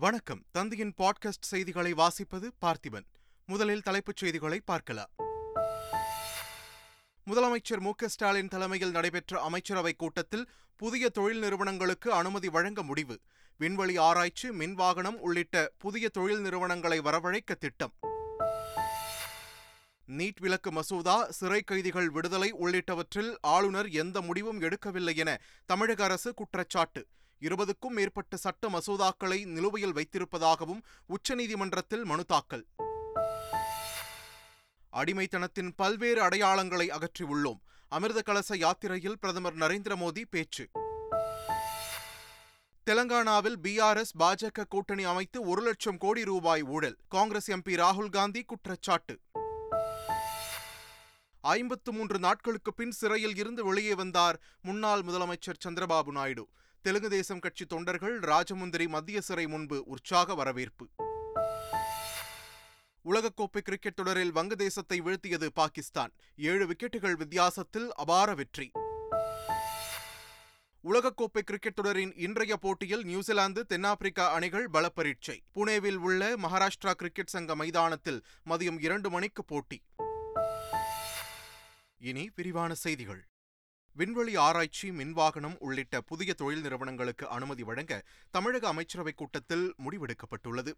வணக்கம். தந்தையின் பாட்காஸ்ட் செய்திகளை வாசிப்பது பார்த்திபன். முதலில் தலைப்புச் செய்திகளை பார்க்கலாம். முதலமைச்சர் மு ஸ்டாலின் தலைமையில் நடைபெற்ற அமைச்சரவைக் கூட்டத்தில் புதிய தொழில் நிறுவனங்களுக்கு அனுமதி வழங்க முடிவு. விண்வெளி ஆராய்ச்சி மின்வாகனம் உள்ளிட்ட புதிய தொழில் நிறுவனங்களை வரவழைக்க திட்டம். நீட் விலக்கு மசோதா சிறை கைதிகள் விடுதலை உள்ளிட்டவற்றில் ஆளுநர் எந்த முடிவும் எடுக்கவில்லை என தமிழக அரசு குற்றச்சாட்டு. இருபதுக்கும் மேற்பட்ட சட்ட மசோதாக்களை நிலுவையில் வைத்திருப்பதாகவும் உச்சநீதிமன்றத்தில் மனு தாக்கல். அடிமைத்தனத்தின் பல்வேறு அடையாளங்களை அகற்றியுள்ளோம். அமிர்த கலச யாத்திரையில் பிரதமர் நரேந்திர மோடி பேச்சு. தெலங்கானாவில் பிஆர்எஸ் பாஜக கூட்டணி அமைத்து ஒரு லட்சம் கோடி ரூபாய் ஊழல். காங்கிரஸ் எம்பி ராகுல் காந்தி குற்றச்சாட்டு. ஐம்பத்து மூன்று நாட்களுக்கு பின் சிறையில் இருந்து வெளியே வந்தார் முன்னாள் முதலமைச்சர் சந்திரபாபு நாயுடு. தெலுங்கு தேசம் கட்சி தொண்டர்கள் ராஜமுந்திரி மத்திய சிறை முன்பு உற்சாக வரவேற்பு. உலகக்கோப்பை கிரிக்கெட் தொடரில் வங்கதேசத்தை வீழ்த்தியது பாகிஸ்தான். ஏழு விக்கெட்டுகள் வித்தியாசத்தில் அபார வெற்றி. உலகக்கோப்பை கிரிக்கெட் தொடரின் இன்றைய போட்டியில் நியூசிலாந்து தென்னாப்பிரிக்கா அணிகள் பலப்பரீட்சை. புனேவில் உள்ள மகாராஷ்டிரா கிரிக்கெட் சங்க மைதானத்தில் மதியம் இரண்டு மணிக்கு போட்டி. இனி விரிவான செய்திகள். விண்வெளி ஆராய்ச்சி மின்வாகனம் உள்ளிட்ட புதிய தொழில் நிறுவனங்களுக்கு அனுமதி வழங்க தமிழக அமைச்சரவைக் கூட்டத்தில் முடிவெடுக்கப்பட்டுள்ளது.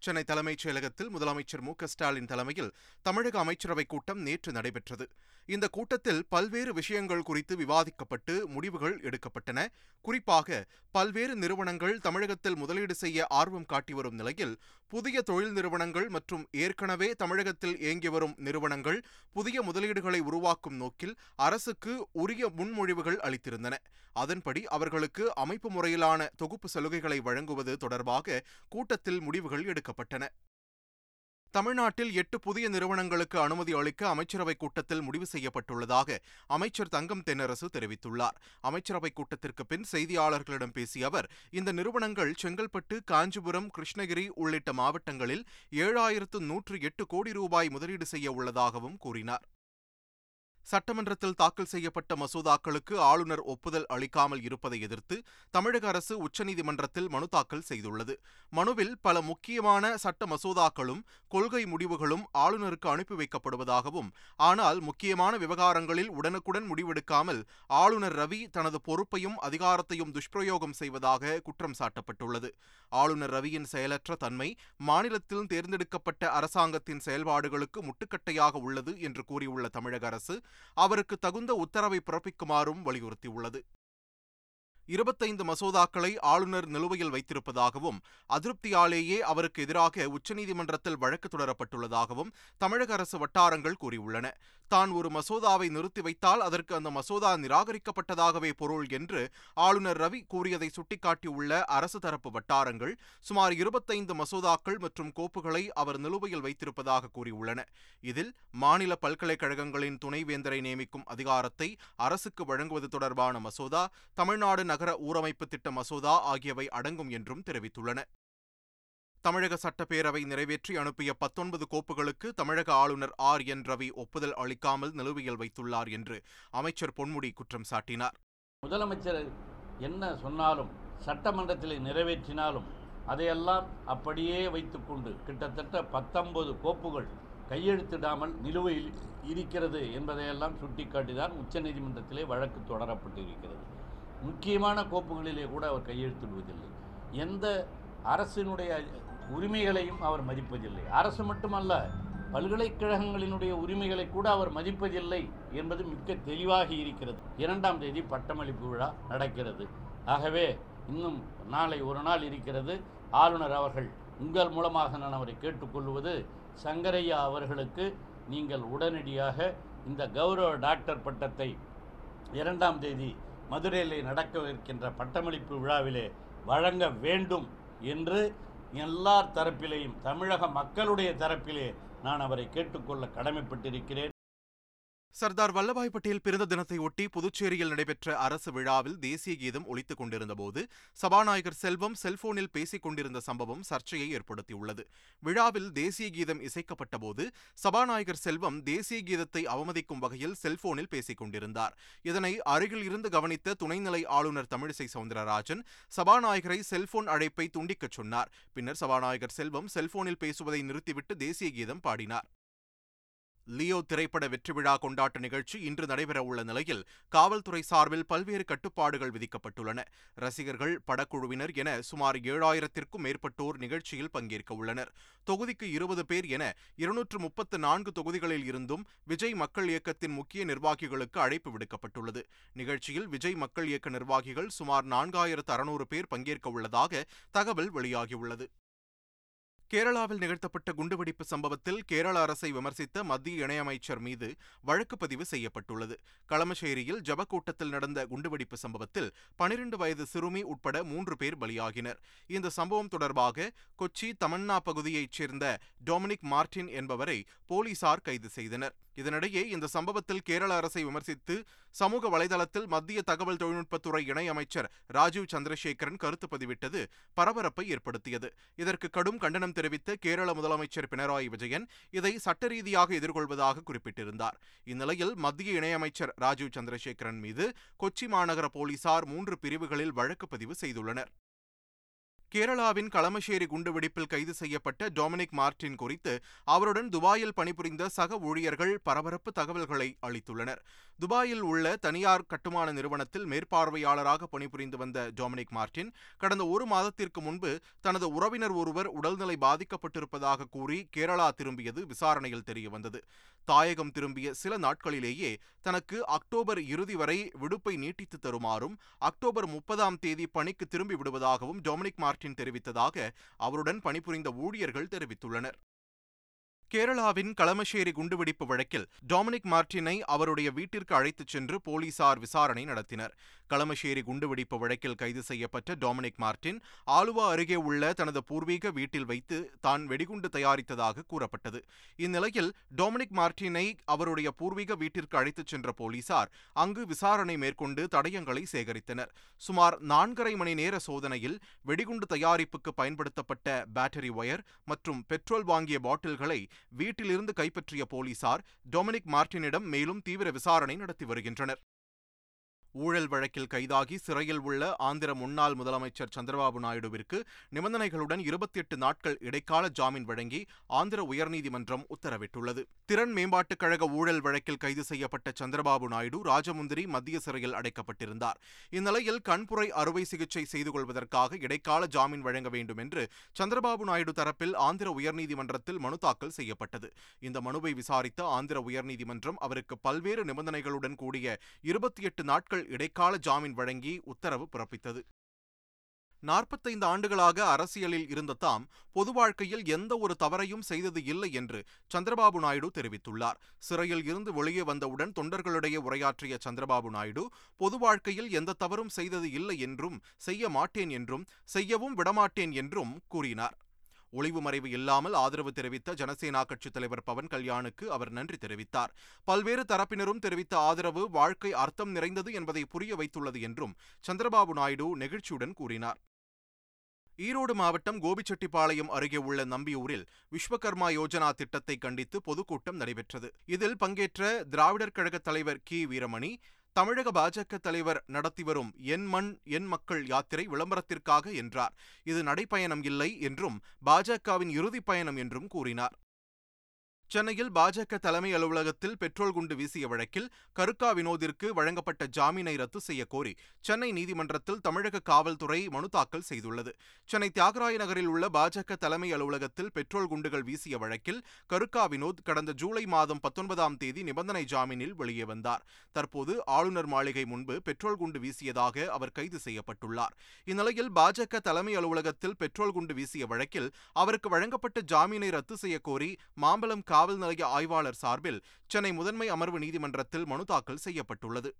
சென்னை தலைமைச் செயலகத்தில் முதலமைச்சர் மு ஸ்டாலின் தலைமையில் தமிழக அமைச்சரவைக் கூட்டம் நேற்று நடைபெற்றது. இந்த கூட்டத்தில் பல்வேறு விஷயங்கள் குறித்து விவாதிக்கப்பட்டு முடிவுகள் எடுக்கப்பட்டன. குறிப்பாக பல்வேறு நிறுவனங்கள் தமிழகத்தில் முதலீடு செய்ய ஆர்வம் காட்டி வரும் நிலையில் புதிய தொழில் நிறுவனங்கள் மற்றும் ஏற்கனவே தமிழகத்தில் இயங்கி வரும் நிறுவனங்கள் புதிய முதலீடுகளை உருவாக்கும் நோக்கில் அரசுக்கு உரிய முன்மொழிவுகள் அளித்திருந்தன. அதன்படி அவர்களுக்கு அமைப்பு முறையிலான தொகுப்பு சலுகைகளை வழங்குவது தொடர்பாக கூட்டத்தில் முடிவுகள் எடுக்கப்பட்டன. தமிழ்நாட்டில் எட்டு புதிய நிறுவனங்களுக்கு அனுமதி அளிக்க அமைச்சரவைக் கூட்டத்தில் முடிவு செய்யப்பட்டுள்ளதாக அமைச்சர் தங்கம் தென்னரசு தெரிவித்துள்ளார். அமைச்சரவைக் கூட்டத்திற்கு பின் செய்தியாளர்களிடம் பேசிய அவர் இந்த நிறுவனங்கள் செங்கல்பட்டு காஞ்சிபுரம் கிருஷ்ணகிரி உள்ளிட்ட மாவட்டங்களில் ஏழாயிரத்து நூற்று எட்டு கோடி ரூபாய் முதலீடு செய்ய உள்ளதாகவும் கூறினார். சட்டமன்றத்தில் தாக்கல் செய்யப்பட்ட மசோதாக்களுக்கு ஆளுநர் ஒப்புதல் அளிக்காமல் இருப்பதை எதிர்த்து தமிழக அரசு உச்சநீதிமன்றத்தில் மனு தாக்கல் செய்துள்ளது. மனுவில் பல முக்கியமான சட்ட மசோதாக்களும் கொள்கை முடிவுகளும் ஆளுநருக்கு அனுப்பி வைக்கப்படுவதாகவும் ஆனால் முக்கியமான விவகாரங்களில் உடனுக்குடன் முடிவெடுக்காமல் ஆளுநர் ரவி தனது பொறுப்பையும் அதிகாரத்தையும் துஷ்பிரயோகம் செய்வதாக குற்றம் சாட்டப்பட்டுள்ளது. ஆளுநர் ரவியின் செயலற்ற தன்மை மாநிலத்தில் தேர்ந்தெடுக்கப்பட்ட அரசாங்கத்தின் செயல்பாடுகளுக்கு முட்டுக்கட்டையாக உள்ளது என்று கூறியுள்ள தமிழக அரசு அவருக்கு தகுந்த உத்தரவை பிறப்பிக்குமாறும் வலியுறுத்தியுள்ளது. இருபத்தைந்து மசோதாக்களை ஆளுநர் நிலுவையில் வைத்திருப்பதாகவும் அதிருப்தியாலேயே அவருக்கு எதிராக உச்சநீதிமன்றத்தில் வழக்கு தொடரப்பட்டுள்ளதாகவும் தமிழக அரசு வட்டாரங்கள் கூறியுள்ளன. தான் ஒரு மசோதாவை நிறுத்தி வைத்தால் அதற்கு அந்த மசோதா நிராகரிக்கப்பட்டதாகவே பொருள் என்று ஆளுநர் ரவி கூறியதை சுட்டிக்காட்டியுள்ள அரசு தரப்பு வட்டாரங்கள் சுமார் இருபத்தைந்து மசோதாக்கள் மற்றும் கோப்புகளை அவர் நிலுவையில் வைத்திருப்பதாக கூறியுள்ளன. இதில் மாநில பல்கலைக்கழகங்களின் துணைவேந்தரை நியமிக்கும் அதிகாரத்தை அரசுக்கு வழங்குவது தொடர்பான மசோதா தமிழ்நாடு நகர ஊரமைப்பு திட்ட மசோதா ஆகியவை அடங்கும் என்றும் தெரிவித்துள்ளன. தமிழக சட்டப்பேரவை நிறைவேற்றி அனுப்பிய பத்தொன்பது கோப்புகளுக்கு தமிழக ஆளுநர் ஆர். என். ரவி ஒப்புதல் அளிக்காமல் நிலுவையில் வைத்துள்ளார் என்று அமைச்சர் பொன்முடி குற்றம் சாட்டினார். முதலமைச்சர் என்ன சொன்னாலும் சட்டமன்றத்தில் நிறைவேற்றினாலும் அதையெல்லாம் அப்படியே வைத்துக்கொண்டு கிட்டத்தட்ட பத்தொன்பது கோப்புகள் கையெழுத்திடாமல் நிலுவையில் இருக்கிறது என்பதையெல்லாம் சுட்டிக்காட்டிதான் உச்சநீதிமன்றத்திலே வழக்கு தொடரப்பட்டிருக்கிறது. முக்கியமான கோப்புகளிலே கூட அவர் கையெழுத்திடுவதில்லை. எந்த அரசினுடைய உரிமைகளையும் அவர் மதிப்பதில்லை. அரசு மட்டுமல்ல பல்கலைக்கழகங்களினுடைய உரிமைகளை கூட அவர் மதிப்பதில்லை என்பது மிக்க தெளிவாக இருக்கிறது. இரண்டாம் தேதி பட்டமளிப்பு விழா நடக்கிறது. ஆகவே இன்னும் நாளை ஒரு நாள் இருக்கிறது. ஆளுநர் அவர்கள் உங்கள் மூலமாக நான் அவரை கேட்டுக்கொள்வது சங்கரையா அவர்களுக்கு நீங்கள் உடனடியாக இந்த கௌரவ டாக்டர் பட்டத்தை இரண்டாம் தேதி மதுரையில் நடக்கவிருக்கின்ற பட்டமளிப்பு விழாவிலே வழங்க வேண்டும் என்று எல்லார் தரப்பிலேயும் தமிழக மக்களுடைய தரப்பிலே நான் அவரை கேட்டுக்கொள்ள கடமைப்பட்டிருக்கிறேன். சர்தார் வல்லபாய் பட்டேல் பிறந்த தினத்தை ஒட்டி புதுச்சேரியில் நடைபெற்ற அரசு விழாவில் தேசிய கீதம் ஒலித்துக் கொண்டிருந்தபோது சபாநாயகர் செல்வம் செல்போனில் பேசிக் கொண்டிருந்த சம்பவம் சர்ச்சையை ஏற்படுத்தியுள்ளது. விழாவில் தேசிய கீதம் இசைக்கப்பட்டபோது சபாநாயகர் செல்வம் தேசிய கீதத்தை அவமதிக்கும் வகையில் செல்போனில் பேசிக் கொண்டிருந்தார். இதனை அருகில் இருந்து கவனித்த துணைநிலை ஆளுநர் தமிழிசை சவுந்தரராஜன் சபாநாயகரை செல்போன் அழைப்பை துண்டிக்கச் சொன்னார். பின்னர் சபாநாயகர் செல்வம் செல்போனில் பேசுவதை நிறுத்திவிட்டு தேசிய கீதம் பாடினார். லியோ திரைப்பட வெற்றி விழா கொண்டாட்ட நிகழ்ச்சி இன்று நடைபெறவுள்ள நிலையில் காவல்துறை சார்பில் பல்வேறு கட்டுப்பாடுகள் விதிக்கப்பட்டுள்ளன. ரசிகர்கள் படக்குழுவினர் என சுமார் ஏழாயிரத்திற்கும் மேற்பட்டோர் நிகழ்ச்சியில் பங்கேற்க உள்ளனர். தொகுதிக்கு இருபது பேர் என இருநூற்று முப்பத்து நான்கு தொகுதிகளில் இருந்தும் விஜய் மக்கள் இயக்கத்தின் முக்கிய நிர்வாகிகளுக்கு அழைப்பு விடுக்கப்பட்டுள்ளது. நிகழ்ச்சியில் விஜய் மக்கள் இயக்க நிர்வாகிகள் சுமார் நான்காயிரத்து அறுநூறு பேர் பங்கேற்க உள்ளதாக தகவல் வெளியாகியுள்ளது. கேரளாவில் நிகழ்த்தப்பட்ட குண்டுவெடிப்பு சம்பவத்தில் கேரள அரசை விமர்சித்த மத்திய இணையமைச்சர் மீது வழக்கு பதிவு செய்யப்பட்டுள்ளது. களமச்சேரியில் ஜபக்கூட்டத்தில் நடந்த குண்டுவெடிப்பு சம்பவத்தில் பனிரெண்டு வயது சிறுமி உட்பட மூன்று பேர் பலியாகினர். இந்த சம்பவம் தொடர்பாக கொச்சி தமன்னா பகுதியைச் சேர்ந்த டொமினிக் மார்டின் என்பவரை போலீசார் கைது செய்தனர். இதனிடையே இந்த சம்பவத்தில் கேரள அரசை விமர்சித்து சமூக வலைதளத்தில் மத்திய தகவல் தொழில்நுட்பத்துறை இணையமைச்சர் ராஜீவ் சந்திரசேகரன் கருத்து பதிவிட்டது பரபரப்பை ஏற்படுத்தியது. இதற்கு கடும் கண்டனம் தெரிவித்த கேரள முதலமைச்சர் பினராயி விஜயன் இதை சட்ட ரீதியாக எதிர்கொள்வதாக குறிப்பிட்டிருந்தார். இந்நிலையில் மத்திய இணையமைச்சர் ராஜீவ் சந்திரசேகரன் மீது கொச்சி மாநகர போலீசார் மூன்று பிரிவுகளில் வழக்கு பதிவு செய்துள்ளனர். கேரளாவின் களமஷேரி குண்டுவெடிப்பில் கைது செய்யப்பட்ட டொமினிக் மார்டின் குறித்து அவருடன் துபாயில் பணிபுரிந்த சக ஊழியர்கள் பரபரப்பு தகவல்களை அளித்துள்ளனர். துபாயில் உள்ள தனியார் கட்டுமான நிறுவனத்தில் மேற்பார்வையாளராக பணிபுரிந்து வந்த டொமினிக் மார்டின் கடந்த ஒரு மாதத்திற்கு முன்பு தனது உறவினர் ஒருவர் உடல்நிலை பாதிக்கப்பட்டிருப்பதாக கூறி கேரளா திரும்பியது விசாரணையில் தெரியவந்தது. தாயகம் திரும்பிய சில நாட்களிலேயே தனக்கு அக்டோபர் இறுதி வரை விடுப்பை நீட்டித்து தருமாறும் அக்டோபர் முப்பதாம் தேதி பணிக்கு திரும்பி விடுவதாகவும் டொமினிக் மார்டின் தெரிவித்ததாக அவருடன் பணிபுரிந்த ஊழியர்கள் தெரிவித்துள்ளனர். கேரளாவின் களமஷேரி குண்டுவெடிப்பு வழக்கில் டாமினிக் மார்டினை அவருடைய வீட்டிற்கு அழைத்துச் சென்று போலீசார் விசாரணை நடத்தினர். களமஷேரி குண்டுவெடிப்பு வழக்கில் கைது செய்யப்பட்ட டாமினிக் மார்டின் ஆலுவா அருகே உள்ள தனது பூர்வீக வீட்டில் வைத்து தான் வெடிகுண்டு தயாரித்ததாக கூறப்பட்டது. இந்நிலையில் டாமினிக் மார்டினை அவருடைய பூர்வீக வீட்டிற்கு அழைத்துச் சென்ற போலீசார் அங்கு விசாரணை மேற்கொண்டு தடயங்களை சேகரித்தனர். சுமார் நான்கரை மணி நேர சோதனையில் வெடிகுண்டு தயாரிப்புக்கு பயன்படுத்தப்பட்ட பேட்டரி ஒயர் மற்றும் பெட்ரோல் வாங்கிய பாட்டில்களை வீட்டிலிருந்து கைப்பற்றிய போலீசார் டொமினிக் மார்டினிடம் மேலும் தீவிர விசாரணை நடத்தி வருகின்றனர். ஊழல் வழக்கில் கைதாகி சிறையில் உள்ள ஆந்திர முன்னாள் முதலமைச்சர் சந்திரபாபு நாயுடுவிற்கு நிபந்தனைகளுடன் இருபத்தி எட்டு நாட்கள் இடைக்கால ஜாமீன் வழங்கி ஆந்திர உயர்நீதிமன்றம் உத்தரவிட்டுள்ளது. திறன் மேம்பாட்டுக் கழக ஊழல் வழக்கில் கைது செய்யப்பட்ட சந்திரபாபு நாயுடு ராஜமுந்திரி மத்திய சிறையில் அடைக்கப்பட்டிருந்தார். இந்நிலையில் கண்புரை அறுவை சிகிச்சை செய்து கொள்வதற்காக இடைக்கால ஜாமீன் வழங்க வேண்டும் என்று சந்திரபாபு நாயுடு தரப்பில் ஆந்திர உயர்நீதிமன்றத்தில் மனு தாக்கல் செய்யப்பட்டது. இந்த மனுவை விசாரித்த ஆந்திர உயர்நீதிமன்றம் அவருக்கு பல்வேறு நிபந்தனைகளுடன் கூடிய இருபத்தி எட்டு நாட்கள் இடைக்கால ஜாமீன் வழங்கி உத்தரவு பிறப்பித்தது. நாற்பத்தைந்து ஆண்டுகளாக அரசியலில் இருந்த தாம் பொது வாழ்க்கையில் எந்த ஒரு தவறையும் செய்தது இல்லை என்று சந்திரபாபு நாயுடு தெரிவித்துள்ளார். சிறையில் இருந்து வெளியே வந்தவுடன் தொண்டர்களிடையே உரையாற்றிய சந்திரபாபு நாயுடு பொது வாழ்க்கையில் எந்த தவறும் செய்தது இல்லை என்றும் செய்ய மாட்டேன் என்றும் செய்யவும் விடமாட்டேன் என்றும் கூறினார். ஒளிவு மறைவு இல்லாமல் ஆதரவு தெரிவித்த ஜனசேனா கட்சித் தலைவர் பவன் கல்யாணுக்கு அவர் நன்றி தெரிவித்தார். பல்வேறு தரப்பினரும் தெரிவித்த ஆதரவு வாழ்க்கை அர்த்தம் நிறைந்தது என்பதை புரிய வைத்துள்ளது என்றும் சந்திரபாபு நாயுடு நெகிழ்ச்சியுடன் கூறினார். ஈரோடு மாவட்டம் கோபிச்செட்டிப்பாளையம் அருகே உள்ள நம்பியூரில் விஸ்வகர்மா யோஜனா திட்டத்தை கண்டித்து பொதுக்கூட்டம் நடைபெற்றது. இதில் பங்கேற்ற திராவிடர் கழக தலைவர் கி. வீரமணி தமிழக பாஜக தலைவர் நடத்தி வரும் என் மண் என் மக்கள் யாத்திரை விளம்பரத்திற்காக என்றார். இது நடைப்பயணம் இல்லை என்றும் பாஜகவின் இறுதிப் பயணம் என்றும் கூறினார். சென்னையில் பாஜக தலைமை அலுவலகத்தில் பெட்ரோல் குண்டு வீசிய வழக்கில் கருக்கா வினோதிற்கு வழங்கப்பட்ட ஜாமீனை ரத்து செய்யக்கோரி சென்னை நீதிமன்றத்தில் தமிழக காவல்துறை மனு தாக்கல் செய்துள்ளது. சென்னை தியாகராய நகரில் உள்ள பாஜக தலைமை அலுவலகத்தில் பெட்ரோல் குண்டுகள் வீசிய வழக்கில் கருக்கா வினோத் கடந்த ஜூலை மாதம் பத்தொன்பதாம் தேதி நிபந்தனை ஜாமீனில் வெளியே வந்தார். தற்போது ஆளுநர் மாளிகை முன்பு பெட்ரோல் குண்டு வீசியதாக அவர் கைது செய்யப்பட்டுள்ளார். இந்நிலையில் பாஜக தலைமை அலுவலகத்தில் பெட்ரோல் குண்டு வீசிய வழக்கில் அவருக்கு வழங்கப்பட்ட ஜாமீனை ரத்து செய்யக்கோரி கோரி மாம்பலம் காவல் நிலைய ஆய்வாளர் சார்பில் சென்னை முதன்மை அமர்வு நீதிமன்றத்தில் மனு தாக்கல் செய்யப்பட்டுள்ளது.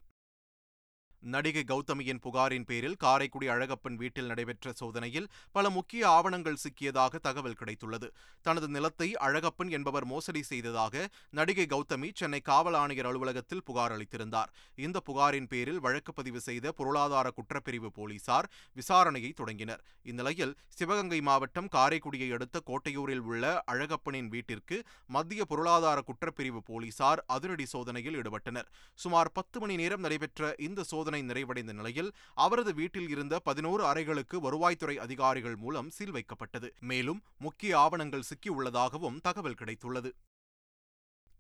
நடிகை கௌதமியின் புகாரின் பேரில் காரைக்குடி அழகப்பன் வீட்டில் நடைபெற்ற சோதனையில் பல முக்கிய ஆவணங்கள் சிக்கியதாக தகவல் கிடைத்துள்ளது. தனது நிலத்தை அழகப்பன் என்பவர் மோசடி செய்ததாக நடிகை கௌதமி சென்னை காவல் ஆணையர் அலுவலகத்தில் புகார் அளித்திருந்தார். இந்த புகாரின் பேரில் வழக்கு பதிவு செய்த பொருளாதார குற்றப்பிரிவு போலீசார் விசாரணையை தொடங்கினர். இந்நிலையில் சிவகங்கை மாவட்டம் காரைக்குடியை அடுத்த கோட்டையூரில் உள்ள அழகப்பனின் வீட்டிற்கு மத்திய பொருளாதார குற்றப்பிரிவு போலீசார் அதிரடி சோதனையில் ஈடுபட்டனர். சுமார் பத்து மணி நேரம் நடைபெற்ற இந்த சோதனை சோதனை நிறைவடைந்த நிலையில் அவரது வீட்டில் இருந்த பதினோரு அறைகளுக்கு வருவாய்த்துறை அதிகாரிகள் மூலம் சீல் வைக்கப்பட்டது. மேலும் முக்கிய ஆவணங்கள் சிக்கியுள்ளதாகவும் தகவல் கிடைத்துள்ளது.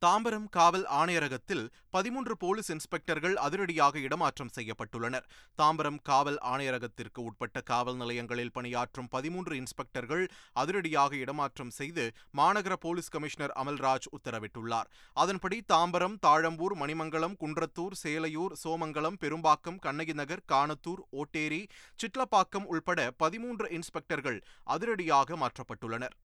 தாம்பரம் காவல் ஆணையரகத்தில் பதிமூன்று போலீஸ் இன்ஸ்பெக்டர்கள் அதிரடியாக இடமாற்றம் செய்யப்பட்டுள்ளனர். தாம்பரம் காவல் ஆணையரகத்திற்கு உட்பட்ட காவல் நிலையங்களில் பணியாற்றும் பதிமூன்று இன்ஸ்பெக்டர்கள் அதிரடியாக இடமாற்றம் செய்து மாநகர போலீஸ் கமிஷனர் அமல்ராஜ் உத்தரவிட்டுள்ளார். அதன்படி தாம்பரம் தாழம்பூர் மணிமங்கலம் குன்றத்தூர் சேலையூர் சோமங்கலம் பெரும்பாக்கம் கண்ணகி நகர் காணத்தூர் ஓட்டேரி சிட்லப்பாக்கம் உள்பட பதிமூன்று இன்ஸ்பெக்டர்கள் அதிரடியாக மாற்றப்பட்டுள்ளனர்.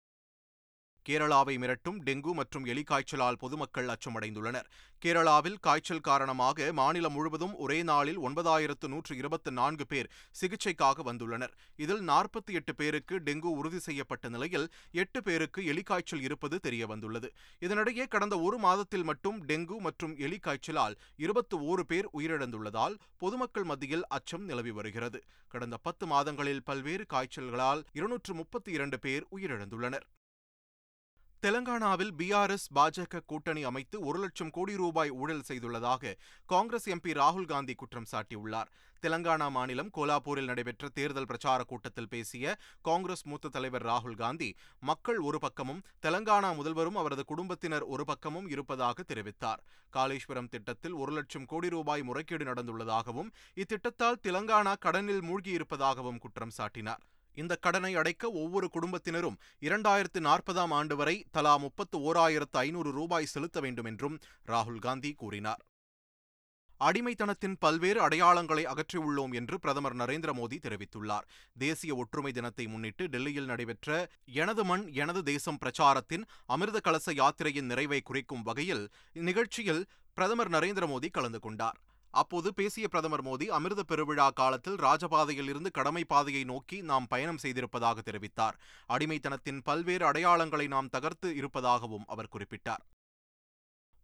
கேரளாவை மிரட்டும் டெங்கு மற்றும் எலி காய்ச்சலால் பொதுமக்கள் அச்சமடைந்துள்ளனர். கேரளாவில் காய்ச்சல் காரணமாக மாநிலம் முழுவதும் ஒரே நாளில் ஒன்பதாயிரத்து நூற்று இருபத்தி நான்கு பேர் சிகிச்சைக்காக வந்துள்ளனர். இதில் நாற்பத்தி எட்டு பேருக்கு டெங்கு உறுதி செய்யப்பட்ட நிலையில் எட்டு பேருக்கு எலிக்காய்ச்சல் இருப்பது தெரியவந்துள்ளது. இதனிடையே கடந்த ஒரு மாதத்தில் மட்டும் டெங்கு மற்றும் எலி காய்ச்சலால் இருபத்தி ஓரு பேர் உயிரிழந்துள்ளதால் பொதுமக்கள் மத்தியில் அச்சம் நிலவி வருகிறது. கடந்த பத்து மாதங்களில் பல்வேறு காய்ச்சல்களால் இருநூற்று முப்பத்தி இரண்டு பேர் உயிரிழந்துள்ளனர். தெலங்கானாவில் பிஆர்எஸ் பாஜக கூட்டணி அமைத்து ஒரு லட்சம் கோடி ரூபாய் ஊழல் செய்துள்ளதாக காங்கிரஸ் எம்பி ராகுல் காந்தி குற்றம் சாட்டியுள்ளார். தெலங்கானா மாநிலம் கோலாப்பூரில் நடைபெற்ற தேர்தல் பிரச்சார கூட்டத்தில் பேசிய காங்கிரஸ் மூத்த தலைவர் ராகுல் காந்தி மக்கள் ஒரு பக்கமும் தெலங்கானா முதல்வரும் அவரது குடும்பத்தினர் ஒரு பக்கமும் இருப்பதாக தெரிவித்தார். காளேஸ்வரம் திட்டத்தில் ஒரு லட்சம் கோடி ரூபாய் முறைகேடு நடந்துள்ளதாகவும் இத்திட்டத்தால் தெலங்கானா கடனில் மூழ்கியிருப்பதாகவும் குற்றம் சாட்டினார். இந்த கடனை அடைக்க ஒவ்வொரு குடும்பத்தினரும் இரண்டாயிரத்து நாற்பதாம் ஆண்டு வரை தலா முப்பத்து ஓராயிரத்து ஐநூறு ரூபாய் செலுத்த வேண்டும் என்றும் ராகுல் காந்தி கூறினார். அடிமைத்தனத்தின் பல்வேறு அடையாளங்களை அகற்றியுள்ளோம் என்று பிரதமர் நரேந்திர மோடி தெரிவித்துள்ளார். தேசிய ஒற்றுமை தினத்தை முன்னிட்டு டெல்லியில் நடைபெற்ற எனது மண் எனது தேசம் பிரச்சாரத்தின் அமிர்த கலச யாத்திரையின் நிறைவை குறிக்கும் வகையில் இந்நிகழ்ச்சியில் பிரதமர் நரேந்திர மோடி கலந்து கொண்டார். அப்போது பேசிய பிரதமர் மோடி அமிர்த பெருவிழா காலத்தில் ராஜபாதையில் இருந்து கடமை பாதையை நோக்கி நாம் பயணம் செய்திருப்பதாக தெரிவித்தார். அடிமைத்தனத்தின் பல்வேறு அடையாளங்களை நாம் தகர்த்து இருப்பதாகவும் அவர் குறிப்பிட்டார்.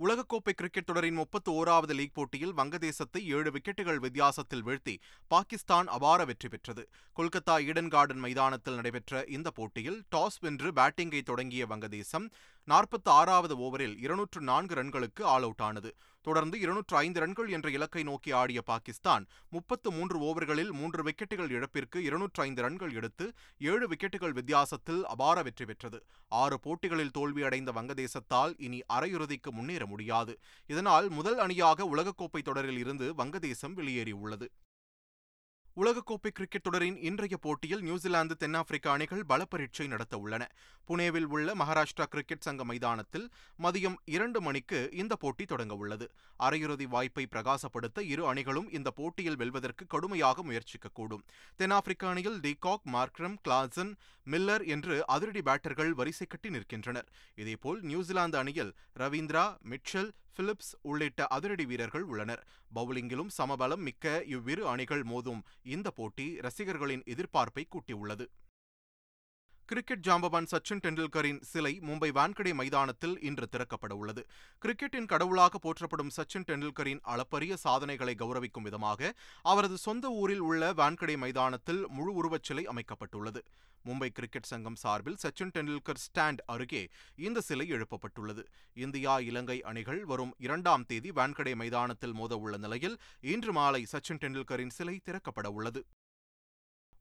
உலகக்கோப்பை கிரிக்கெட் தொடரின் முப்பத்து ஓராவது லீக் போட்டியில் வங்கதேசத்தை ஏழு விக்கெட்டுகள் வித்தியாசத்தில் வீழ்த்தி பாகிஸ்தான் அபார வெற்றி பெற்றது. கொல்கத்தா ஈடன் கார்டன் மைதானத்தில் நடைபெற்ற இந்த போட்டியில் டாஸ் வென்று பேட்டிங்கை தொடங்கிய வங்கதேசம் நாற்பத்தி ஆறாவது ஓவரில் இருநூற்று நான்கு ரன்களுக்கு ஆல் அவுட் ஆனது. தொடர்ந்து இருநூற்று ஐந்து ரன்கள் என்ற இலக்கை நோக்கி ஆடிய பாகிஸ்தான் முப்பத்து மூன்று ஓவர்களில் மூன்று விக்கெட்டுகள் இழப்பிற்கு இருநூற்று ஐந்து ரன்கள் எடுத்து ஏழு விக்கெட்டுகள் வித்தியாசத்தில் அபார வெற்றி பெற்றது. ஆறு போட்டிகளில் தோல்வியடைந்த வங்கதேசத்தால் இனி அரையிறுதிக்கு முன்னேற முடியாது. இதனால் முதல் அணியாக உலகக்கோப்பை தொடரில் இருந்து வங்கதேசம் வெளியேறியுள்ளது. உலகக்கோப்பை கிரிக்கெட் தொடரின் இன்றைய போட்டியில் நியூசிலாந்து தென்னாப்பிரிக்கா அணிகள் பல பரீட்சை நடத்த உள்ளன. புனேவில் உள்ள மகாராஷ்டிரா கிரிக்கெட் சங்க மைதானத்தில் மதியம் இரண்டு மணிக்கு இந்த போட்டி தொடங்க உள்ளது. அரையிறுதி வாய்ப்பை பிரகாசப்படுத்த இரு அணிகளும் இந்த போட்டியில் வெல்வதற்கு கடுமையாக முயற்சிக்கக்கூடும். தென்னாப்பிரிக்க அணியில் டிகாக் மார்க்ரம் கிளாசன் மில்லர் என்று அதிரடி பேட்டர்கள் வரிசை கட்டி நிற்கின்றனர். இதேபோல் நியூசிலாந்து அணியில் ரவீந்திரா மிட்சல் பிலிப்ஸ் உள்ளிட்ட அதிரடி வீரர்கள் உள்ளனர். பவுலிங்கிலும் சமபலம் மிக்க இவ்விரு அணிகள் மோதும் இந்த போட்டி ரசிகர்களின் எதிர்பார்ப்பை கூட்டியுள்ளது. கிரிக்கெட் ஜாம்பவான் சச்சின் டெண்டுல்கரின் சிலை மும்பை வான்கடே மைதானத்தில் இன்று திறக்கப்பட உள்ளது. கிரிக்கெட்டின் கடவுளாக போற்றப்படும் சச்சின் டெண்டுல்கரின் அளப்பரிய சாதனைகளை கௌரவிக்கும் விதமாக அவரது சொந்த ஊரில் உள்ள வான்கடே மைதானத்தில் முழு உருவச் சிலை அமைக்கப்பட்டுள்ளது. மும்பை கிரிக்கெட் சங்கம் சார்பில் சச்சின் டெண்டுல்கர் ஸ்டாண்ட் அருகே இந்த சிலை எழுப்பப்பட்டுள்ளது. இந்தியா இலங்கை அணிகள் வரும் இரண்டாம் தேதி வான்கடே மைதானத்தில் மோத உள்ள நிலையில் இன்று மாலை சச்சின் டெண்டுல்கரின் சிலை திறக்கப்பட உள்ளது.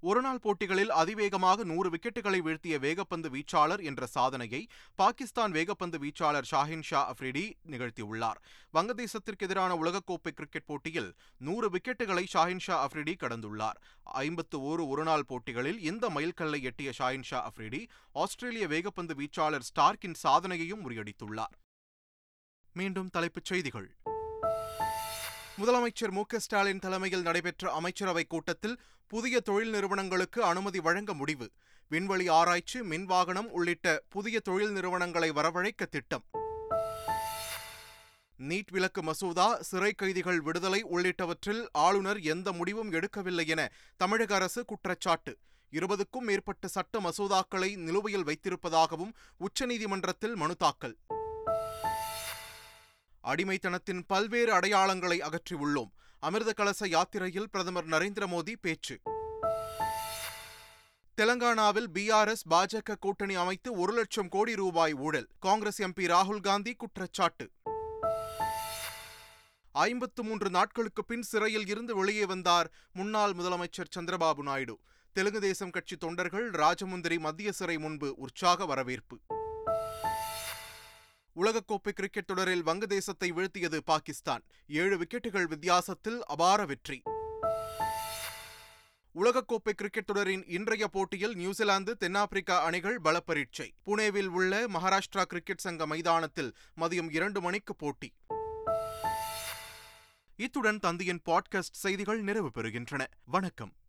ஒருநாள் போட்டிகளில் அதிவேகமாக நூறு விக்கெட்டுகளை வீழ்த்திய வேகப்பந்து வீச்சாளர் என்ற சாதனையை பாகிஸ்தான் வேகப்பந்து வீச்சாளர் ஷாஹின் ஷா அஃப்ரிடி நிகழ்த்தியுள்ளார். வங்கதேசத்திற்கு எதிரான உலகக்கோப்பை கிரிக்கெட் போட்டியில் நூறு விக்கெட்டுகளை ஷாஹின் ஷா அஃப்ரிடி கடந்துள்ளார். ஐம்பத்து ஓரு ஒருநாள் போட்டிகளில் இந்த மைல்கல்லை எட்டிய ஷாஹின் ஷா அஃப்ரிடி ஆஸ்திரேலிய வேகப்பந்து வீச்சாளர் ஸ்டார்க்கின் சாதனையையும் முறியடித்துள்ளார். மீண்டும் தலைப்புச் செய்திகள். முதலமைச்சர் மு ஸ்டாலின் தலைமையில் நடைபெற்ற அமைச்சரவைக் கூட்டத்தில் புதிய தொழில் நிறுவனங்களுக்கு அனுமதி வழங்க முடிவு. விண்வெளி ஆராய்ச்சி மின்வாகனம் உள்ளிட்ட புதிய தொழில் நிறுவனங்களை வரவழைக்க திட்டம். நீட் விலக்கு மசோதா சிறை கைதிகள் விடுதலை உள்ளிட்டவற்றில் ஆளுநர் எந்த முடிவும் எடுக்கவில்லை என தமிழக அரசு குற்றச்சாட்டு. இருபதுக்கும் மேற்பட்ட சட்ட மசோதாக்களை நிலுவையில் வைத்திருப்பதாகவும் உச்சநீதிமன்றத்தில் மனு தாக்கல். அடிமைத்தனத்தின் பல்வேறு அடையாளங்களை அகற்றியுள்ளோம் அமிர்த கலச யாத்திரையில் பிரதமர் நரேந்திர மோடி பேச்சு. தெலங்கானாவில் பிஆர்எஸ் பாஜக கூட்டணி அமைத்து ஒரு லட்சம் கோடி ரூபாய் ஊழல். காங்கிரஸ் எம்பி ராகுல் காந்தி குற்றச்சாட்டு. ஐம்பத்து மூன்று நாட்களுக்கு பின் சிறையில் இருந்து வெளியே வந்தார் முன்னாள் முதலமைச்சர் சந்திரபாபு நாயுடு. தெலுங்கு தேசம் கட்சி தொண்டர்கள் ராஜமுந்திரி மத்திய சிறை முன்பு உற்சாக வரவேற்பு. உலகக்கோப்பை கிரிக்கெட் தொடரில் வங்கதேசத்தை வீழ்த்தியது பாகிஸ்தான். ஏழு விக்கெட்டுகள் வித்தியாசத்தில் அபார வெற்றி. உலகக்கோப்பை கிரிக்கெட் தொடரின் இன்றைய போட்டியில் நியூசிலாந்து தென்னாப்பிரிக்கா அணிகள் பலப்பரீட்சை. புனேவில் உள்ள மகாராஷ்டிரா கிரிக்கெட் சங்க மைதானத்தில் மதியம் இரண்டு மணிக்கு போட்டி. இத்துடன் தந்தையின் பாட்காஸ்ட் செய்திகள் நிறைவு பெறுகின்றன. வணக்கம்.